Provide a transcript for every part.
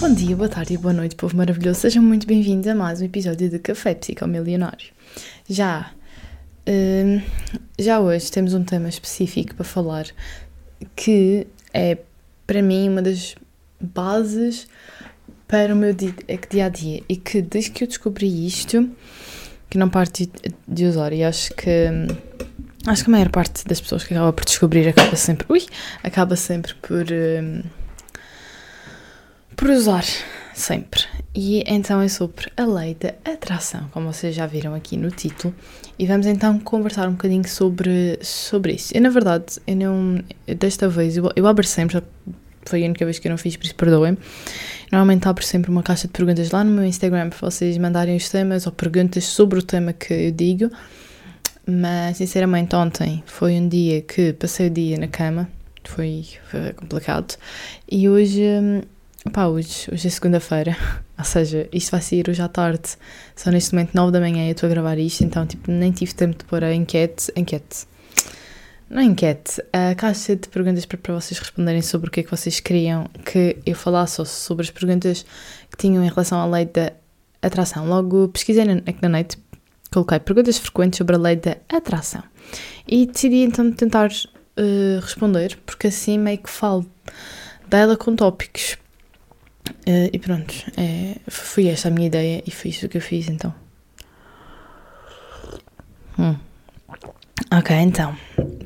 Bom dia, boa tarde e boa noite, povo maravilhoso. Sejam muito bem-vindos a mais um episódio de Café Psicomilionário. Já, hum, já hoje temos um tema específico para falar que é, para mim, uma das bases para o meu dia, a dia e que desde que eu descobri isto, que não parte de, de usar e acho que acho que a maior parte das pessoas que acaba por descobrir acaba sempre, ui, acaba sempre por hum, por usar sempre. E então é sobre a lei da atração, como vocês já viram aqui no título, e vamos então conversar um bocadinho sobre, sobre isso. Eu, na verdade, eu não, desta vez, eu, eu abro sempre, foi a única vez que eu não fiz, por isso perdoem. Normalmente abro sempre uma caixa de perguntas lá no meu Instagram para vocês mandarem os temas ou perguntas sobre o tema que eu digo. Mas, sinceramente, ontem foi um dia que passei o dia na cama, foi, foi complicado, e hoje hum, Pá, hoje, hoje é segunda-feira, ou seja, isto vai sair hoje à tarde, só neste momento 9 da manhã eu estou a gravar isto, então tipo, nem tive tempo de pôr a enquete, enquete, não é enquete, a caixa de perguntas para, para vocês responderem sobre o que é que vocês queriam que eu falasse ou sobre as perguntas que tinham em relação à lei da atração. Logo pesquisei na, na net, coloquei perguntas frequentes sobre a lei da atração. E decidi então tentar uh, responder, porque assim meio que falo dela com tópicos Uh, e pronto, é, foi esta a minha ideia e foi isso que eu fiz então. Hum. Ok, então.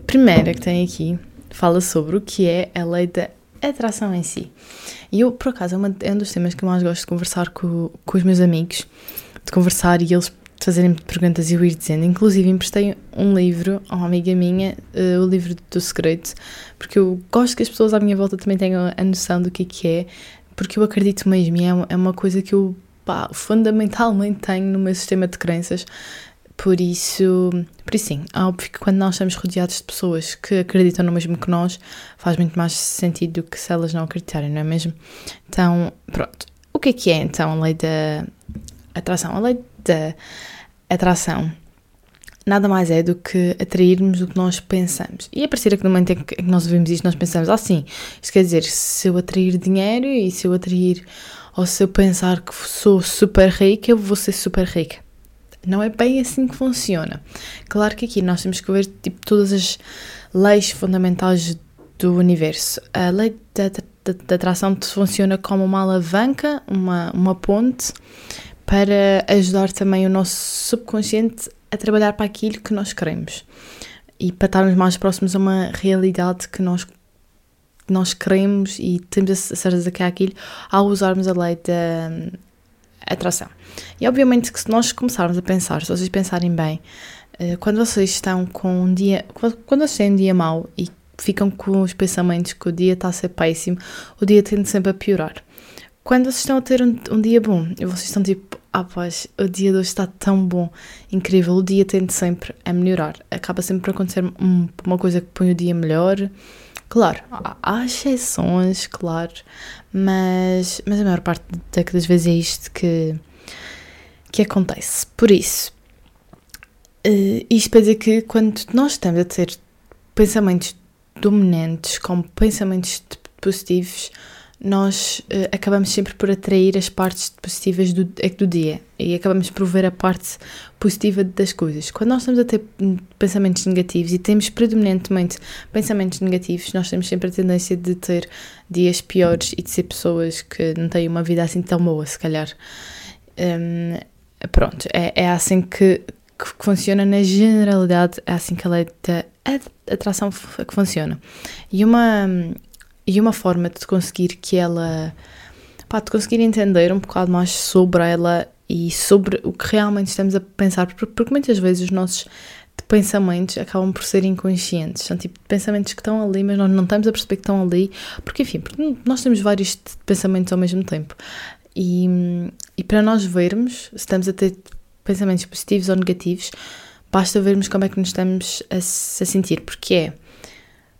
Primeira que tem aqui fala sobre o que é a lei da atração em si. E eu, por acaso, é, uma, é um dos temas que eu mais gosto de conversar com, com os meus amigos, de conversar e eles fazerem perguntas e eu ir dizendo. Inclusive, emprestei um livro a uma amiga minha, uh, o livro do segredo, porque eu gosto que as pessoas à minha volta também tenham a noção do que é que é porque eu acredito mesmo e é, é uma coisa que eu pá, fundamentalmente tenho no meu sistema de crenças. Por isso, por isso sim, é óbvio que quando nós estamos rodeados de pessoas que acreditam no mesmo que nós, faz muito mais sentido do que se elas não acreditarem, não é mesmo? Então, pronto. O que é que é então a lei da atração? A lei da atração nada mais é do que atrairmos o que nós pensamos. E a partir do momento em que nós ouvimos isto, nós pensamos assim: isto quer dizer, se eu atrair dinheiro e se eu atrair, ou se eu pensar que sou super rica, eu vou ser super rica. Não é bem assim que funciona. Claro que aqui nós temos que ver tipo, todas as leis fundamentais do universo. A lei da, da, da atração funciona como uma alavanca, uma, uma ponte, para ajudar também o nosso subconsciente a trabalhar para aquilo que nós queremos e para estarmos mais próximos a uma realidade que nós, nós queremos e temos a certeza que é aquilo ao usarmos a lei da hum, atração. E obviamente que se nós começarmos a pensar, se vocês pensarem bem, eh, quando vocês estão com um dia, quando vocês têm um dia mau e ficam com os pensamentos que o dia está a ser péssimo, o dia tende sempre a piorar. Quando vocês estão a ter um, um dia bom e vocês estão tipo, ah, pois, o dia de hoje está tão bom, incrível. O dia tende sempre a melhorar. Acaba sempre por acontecer um, uma coisa que põe o dia melhor. Claro, há exceções, claro, mas, mas a maior parte das vezes é isto que, que acontece. Por isso, uh, isto para dizer que quando nós estamos a ter pensamentos dominantes, como pensamentos positivos, nós uh, acabamos sempre por atrair as partes positivas do, do dia e acabamos por ver a parte positiva das coisas. Quando nós estamos a ter pensamentos negativos e temos predominantemente pensamentos negativos, nós temos sempre a tendência de ter dias piores e de ser pessoas que não têm uma vida assim tão boa, se calhar. Um, pronto, é, é assim que, que funciona na generalidade, é assim que a lei da atração que funciona. E uma e uma forma de conseguir que ela. pá, de conseguir entender um bocado mais sobre ela e sobre o que realmente estamos a pensar, porque muitas vezes os nossos pensamentos acabam por ser inconscientes. São tipo pensamentos que estão ali, mas nós não estamos a perceber que estão ali, porque enfim, nós temos vários pensamentos ao mesmo tempo. E, e para nós vermos se estamos a ter pensamentos positivos ou negativos, basta vermos como é que nos estamos a, a sentir, porque é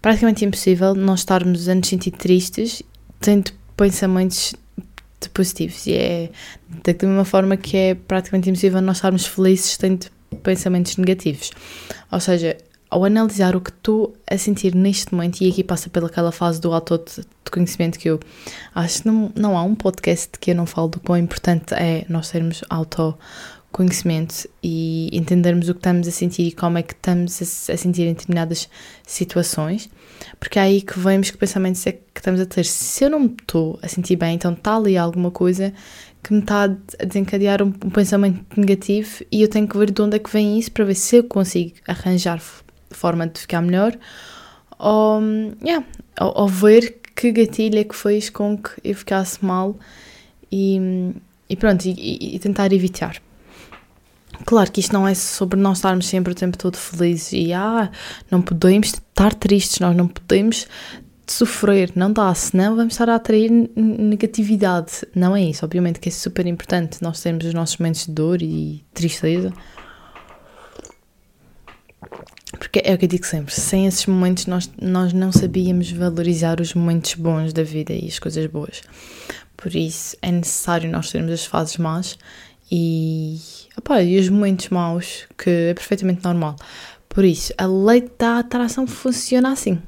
praticamente impossível nós estarmos a nos sentir tristes tendo pensamentos positivos. E é da mesma forma que é praticamente impossível nós estarmos felizes tendo pensamentos negativos. Ou seja, ao analisar o que estou a sentir neste momento, e aqui passa pelaquela fase do auto-conhecimento que eu acho que não, não há um podcast que eu não falo do quão importante é nós termos autoconhecimento e entendermos o que estamos a sentir e como é que estamos a, a sentir em determinadas situações, porque é aí que vemos que pensamentos é que estamos a ter. Se eu não me estou a sentir bem, então está ali alguma coisa que me está a desencadear um, um, pensamento negativo e eu tenho que ver de onde é que vem isso para ver se eu consigo arranjar forma de ficar melhor ou, yeah, ou, ou ver que gatilho é que fez com que eu ficasse mal e, e pronto, e, e, tentar evitar. Claro que isto não é sobre nós estarmos sempre o tempo todo felizes e ah, não podemos estar tristes, nós não podemos sofrer, não dá, senão vamos estar a atrair negatividade. Não é isso, obviamente que é super importante nós termos os nossos momentos de dor e tristeza. Porque é o que eu digo sempre, sem esses momentos nós, nós não sabíamos valorizar os momentos bons da vida e as coisas boas. Por isso é necessário nós termos as fases más e, opa, e os momentos maus, que é perfeitamente normal. Por isso, a lei da atração funciona assim.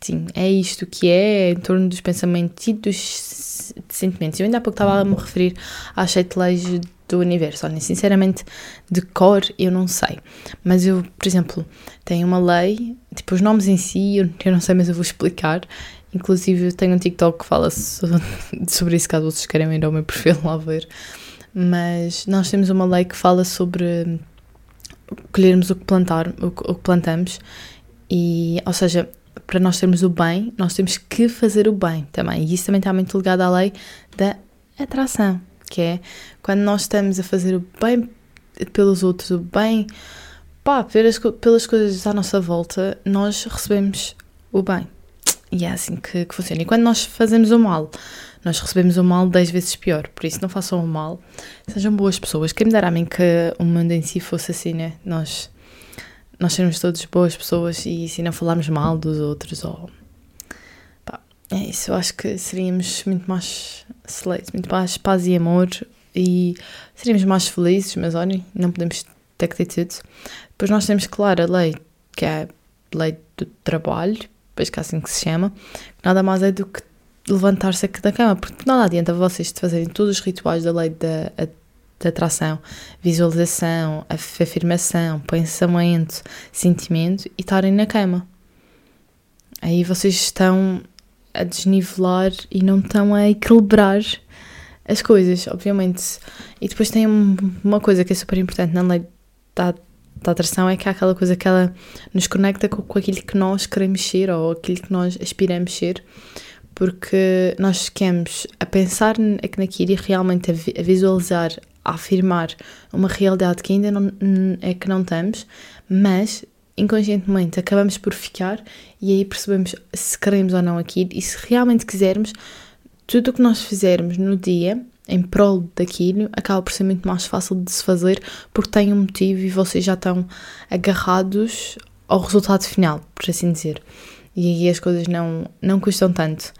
Sim, é isto que é em torno dos pensamentos e dos sentimentos. Eu ainda há pouco estava a me referir às sete leis do universo. Sinceramente, de cor eu não sei. Mas eu, por exemplo, tenho uma lei, tipo, os nomes em si eu, eu não sei, mas eu vou explicar. Inclusive, eu tenho um TikTok que fala sobre isso, caso vocês queiram ir ao meu perfil lá ver. Mas nós temos uma lei que fala sobre colhermos o que plantar, o que plantamos. E, ou seja, para nós termos o bem, nós temos que fazer o bem também. E isso também está muito ligado à lei da atração, que é quando nós estamos a fazer o bem pelos outros, o bem pá, pelas, pelas coisas à nossa volta, nós recebemos o bem. E é assim que, que funciona. E quando nós fazemos o mal, nós recebemos o mal 10 vezes pior. Por isso, não façam o mal, sejam boas pessoas. Quem me dera a mim que o mundo em si fosse assim, né? Nós nós sermos todos boas pessoas e se não falarmos mal dos outros ou pá, é isso, eu acho que seríamos muito mais seleitos, muito mais paz e amor e seríamos mais felizes, mas olhem, não podemos ter que ter tudo. Depois nós temos, claro, a lei, que é a lei do trabalho, depois que é assim que se chama, que nada mais é do que levantar-se da cama, porque nada adianta vocês fazerem todos os rituais da lei da de atração, visualização, afirmação, pensamento, sentimento e estarem na cama. Aí vocês estão a desnivelar e não estão a equilibrar as coisas, obviamente. E depois tem uma coisa que é super importante na lei da, da atração, é que há aquela coisa que ela nos conecta com, com aquilo que nós queremos ser ou aquilo que nós aspiramos ser porque nós esquecemos a pensar naquilo e realmente a visualizar a afirmar uma realidade que ainda não, é que não estamos, mas inconscientemente acabamos por ficar e aí percebemos se queremos ou não aquilo e se realmente quisermos, tudo o que nós fizermos no dia em prol daquilo acaba por ser muito mais fácil de se fazer porque tem um motivo e vocês já estão agarrados ao resultado final, por assim dizer. E aí as coisas não, não custam tanto.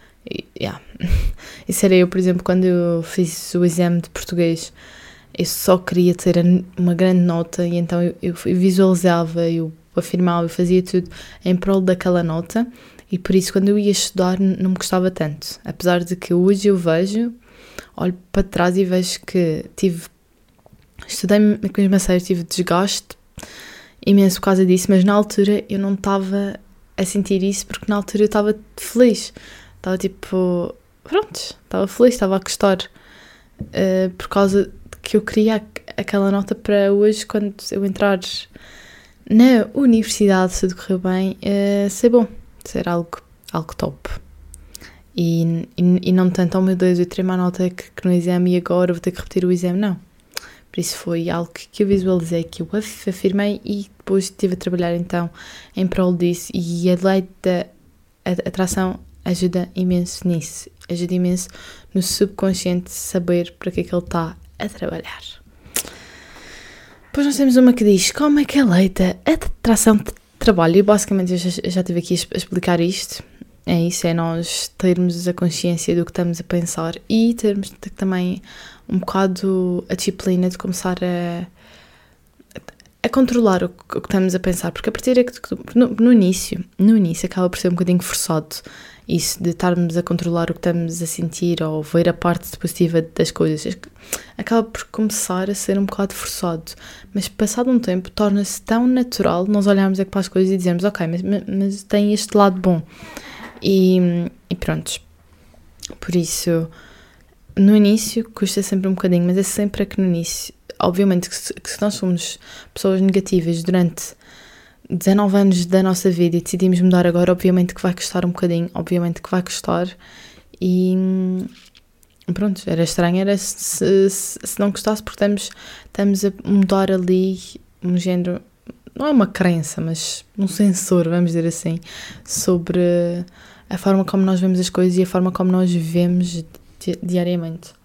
Yeah. Isso era eu, por exemplo, quando eu fiz o exame de português eu só queria ter uma grande nota e então eu, eu visualizava, eu afirmava, eu fazia tudo em prol daquela nota e por isso quando eu ia estudar não me gostava tanto. Apesar de que hoje eu vejo, olho para trás e vejo que tive, estudei mesmo a sério, tive desgaste imenso por causa disso, mas na altura eu não estava a sentir isso porque na altura eu estava feliz. Estava tipo, pronto, estava feliz, estava a gostar. Uh, por causa que eu queria aquela nota para hoje, quando eu entrar na universidade, se decorrer bem, uh, ser bom, ser algo, algo top. E, e, e não tanto, oh meu Deus, eu tirei uma nota que, que no exame e agora vou ter que repetir o exame, não. Por isso foi algo que eu visualizei, que eu afirmei e depois estive a trabalhar então em prol disso. E a lei da atração ajuda imenso nisso, ajuda imenso no subconsciente saber para que é que ele está a trabalhar. Depois nós temos uma que diz como é que é eleita a atração de trabalho. E basicamente eu já, já estive aqui a explicar isto. É isso, é nós termos a consciência do que estamos a pensar e termos também um bocado a disciplina de começar a, a controlar o que, estamos a pensar, porque a partir de que no, no, início, no início acaba por ser um bocadinho forçado isso de estarmos a controlar o que estamos a sentir ou ver a parte positiva das coisas. Acaba por começar a ser um bocado forçado, mas passado um tempo torna-se tão natural nós olharmos é para as coisas e dizermos ok, mas, mas tem este lado bom. E, e pronto. Por isso, no início custa sempre um bocadinho, mas é sempre aqui no início obviamente que se, que se nós somos pessoas negativas durante 19 anos da nossa vida e decidimos mudar agora, obviamente que vai custar um bocadinho, obviamente que vai custar e pronto, era estranho era se, se, se não gostasse porque estamos, estamos a mudar ali um género, não é uma crença, mas um sensor, vamos dizer assim, sobre a forma como nós vemos as coisas e a forma como nós vivemos di diariamente.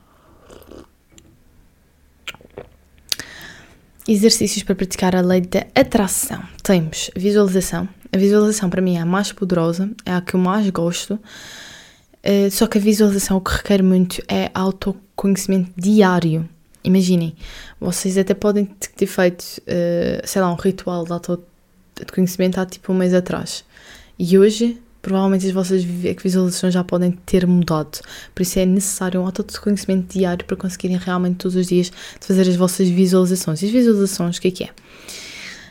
Exercícios para praticar a lei da atração. Temos visualização. A visualização para mim é a mais poderosa, é a que eu mais gosto. Uh, só que a visualização o que requer muito é autoconhecimento diário. Imaginem, vocês até podem ter feito, uh, sei lá, um ritual de autoconhecimento há tipo um mês atrás. E hoje provavelmente as vossas visualizações já podem ter mudado. Por isso é necessário um autoconhecimento diário para conseguirem realmente todos os dias fazer as vossas visualizações. E as visualizações, o que é que é?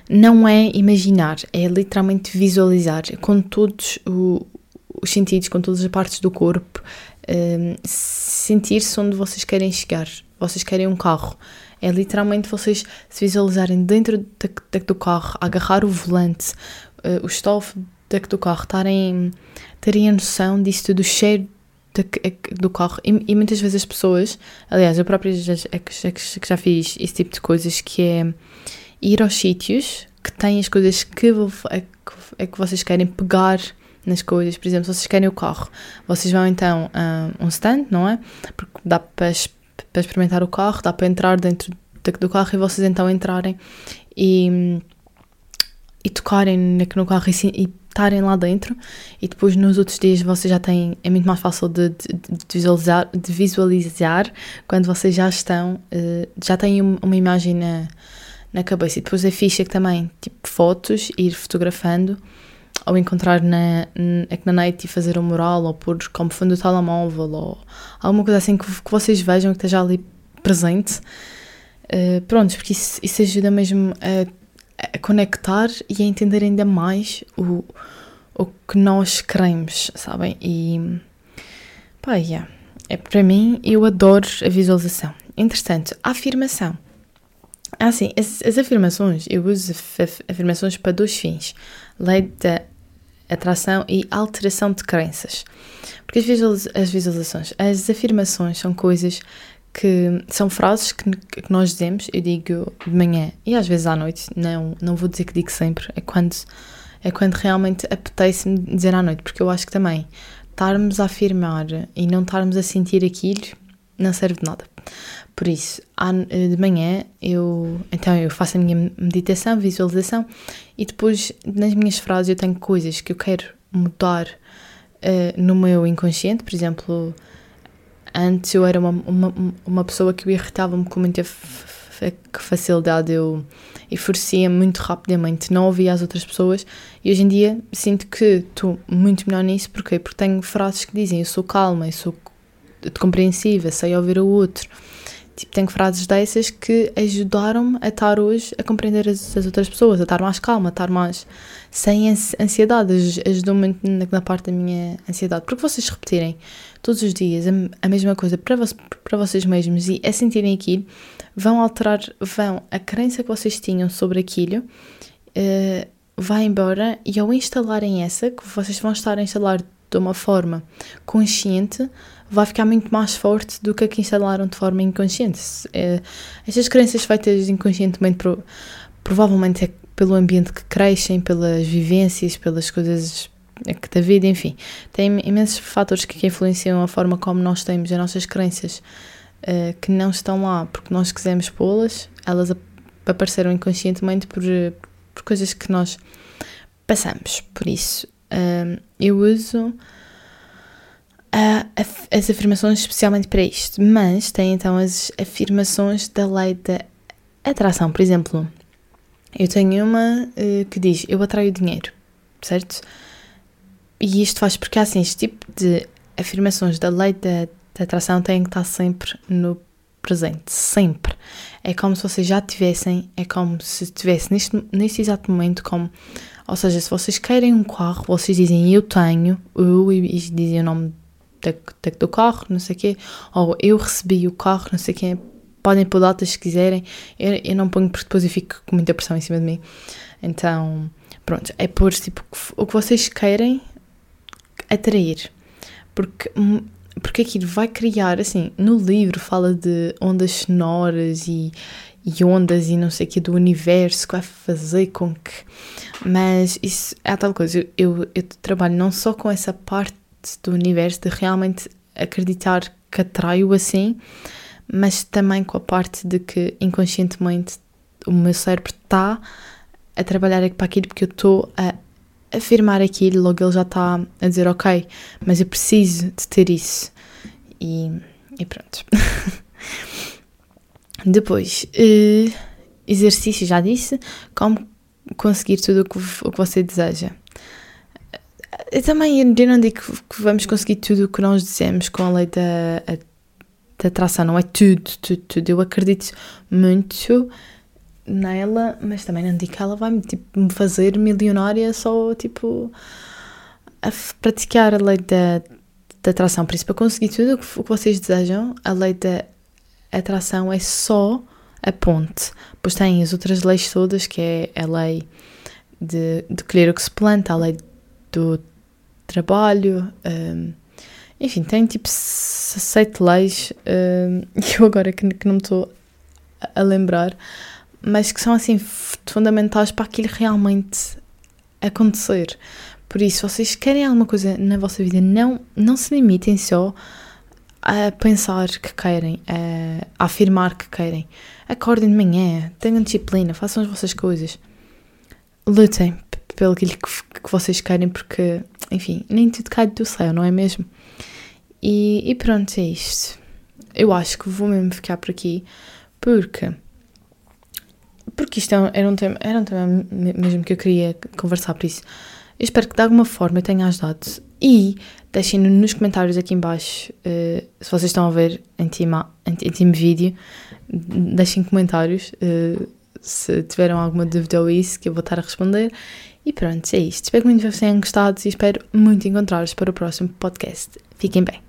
Não é imaginar, é literalmente visualizar com todos os sentidos, com todas as partes do corpo, um, sentir-se onde vocês querem chegar. Vocês querem um carro. É literalmente vocês se visualizarem dentro do carro, agarrar o volante, uh, o estofo do carro, estarem, terem a noção disso do cheiro de, do carro. E, e, muitas vezes as pessoas, aliás, eu própria já, é que, é que já fiz esse tipo de coisas, que é ir aos sítios que têm as coisas que, é, é que vocês querem pegar nas coisas. Por exemplo, se vocês querem o carro, vocês vão então a um stand, não é? Porque dá para, para experimentar o carro, dá para entrar dentro do carro e vocês então entrarem e, e tocarem no carro e, e estarem lá dentro e depois nos outros dias vocês já têm, é muito mais fácil de, de, de visualizar, de visualizar quando vocês já estão, uh, já têm uma imagem na, na cabeça. E depois a ficha que também, tipo fotos, ir fotografando ou encontrar na, na, na net e fazer um mural ou pôr como fundo do telemóvel ou alguma coisa assim que, que vocês vejam que esteja ali presente. Uh, pronto, porque isso, isso ajuda mesmo a a conectar e a entender ainda mais o, o que nós queremos, sabem? E pá, yeah. é para mim, eu adoro a visualização. Entretanto, a afirmação. Ah, sim, as, as afirmações, eu uso afirmações para dois fins: lei da atração e alteração de crenças. Porque as, as visualizações, as afirmações são coisas que são frases que, que, nós dizemos, eu digo de manhã e às vezes à noite, não, não vou dizer que digo sempre, é quando, é quando realmente apetece-me dizer à noite, porque eu acho que também estarmos a afirmar e não estarmos a sentir aquilo não serve de nada. Por isso, de manhã eu então eu faço a minha meditação, visualização e depois nas minhas frases eu tenho coisas que eu quero mudar uh, no meu inconsciente, por exemplo, Antes eu era uma, uma, uma pessoa que irritava-me com muita facilidade, eu enfurecia muito rapidamente, não ouvia as outras pessoas e hoje em dia sinto que estou muito melhor nisso, porquê? Porque tenho frases que dizem eu sou calma, eu sou compreensiva, sei ouvir o outro. Tipo, tenho frases dessas que ajudaram-me a estar hoje a compreender as, as, outras pessoas, a estar mais calma, a estar mais sem ansiedade, ajudou-me na, na parte da minha ansiedade. Porque vocês repetirem todos os dias a, a mesma coisa para, vo para vocês mesmos e a sentirem aquilo, vão alterar, vão, a crença que vocês tinham sobre aquilo uh, vai embora e ao instalarem essa, que vocês vão estar a instalar de uma forma consciente, vai ficar muito mais forte do que a que instalaram de forma inconsciente. Uh, estas crenças feitas inconscientemente pro, provavelmente é pelo ambiente que crescem, pelas vivências, pelas coisas que da vida, enfim. Tem imensos fatores que influenciam a forma como nós temos as nossas crenças uh, que não estão lá porque nós quisemos pô-las, elas apareceram inconscientemente por, por coisas que nós passamos. Por isso, uh, eu uso as afirmações especialmente para isto, mas tem então as afirmações da lei da atração. Por exemplo, Eu tenho uma uh, que diz: Eu atraio dinheiro, certo? E isto faz porque, assim, este tipo de afirmações da lei da, da atração têm que estar sempre no presente, sempre. É como se vocês já tivessem, é como se estivesse neste, neste exato momento, como, ou seja, se vocês querem um carro, vocês dizem eu tenho, eu, e dizem o nome da, do carro, não sei o quê, ou eu recebi o carro, não sei o podem pôr datas se quiserem, eu, eu não ponho porque depois eu fico com muita pressão em cima de mim. Então, pronto, é por tipo o que vocês querem atrair. Porque porque aquilo vai criar, assim, no livro fala de ondas sonoras e, e ondas e não sei o que do universo que vai fazer com que. Mas isso é tal coisa. Eu, eu trabalho não só com essa parte do universo de realmente acreditar que atraio assim, mas também com a parte de que inconscientemente o meu cérebro está a trabalhar para aquilo porque eu estou a afirmar aquilo, logo ele já está a dizer ok, mas eu preciso de ter isso. E, e pronto. Depois, uh, exercício, já disse, como conseguir tudo o que, o que você deseja. Eu também eu não digo que vamos conseguir tudo o que nós dizemos com a lei da, da atração, não é tudo, tudo, tudo. Eu acredito muito nela, mas também não digo que ela vai tipo, me fazer milionária só tipo a praticar a lei da, da atração. Por isso, para conseguir tudo o que vocês desejam, a lei da atração é só a ponte. Pois tem as outras leis todas, que é a lei de, de colher o que se planta, a lei do trabalho. Um, enfim, tem tipo sete leis um, que eu agora que, que não me estou a lembrar mas que são assim fundamentais para aquilo realmente acontecer. Por isso, vocês querem alguma coisa na vossa vida, não, não se limitem só a pensar que querem, a, afirmar que querem. Acordem de manhã, tenham disciplina, façam as vossas coisas. Lutem pelo que, que vocês querem, porque, enfim, nem tudo cai do céu, não é mesmo? E, e pronto, é isto. Eu acho que vou mesmo ficar por aqui, porque porque isto é era um tema, era um tema mesmo que eu queria conversar por isso. Eu espero que de alguma forma eu tenha ajudado. E deixem nos comentários aqui embaixo uh, se vocês estão a ver em time, em, time vídeo, deixem comentários uh, se tiveram alguma dúvida ou isso que eu vou estar a responder. E pronto, é isto. Espero que muito vocês tenham gostado e espero muito encontrar-vos para o próximo podcast. Fiquem bem.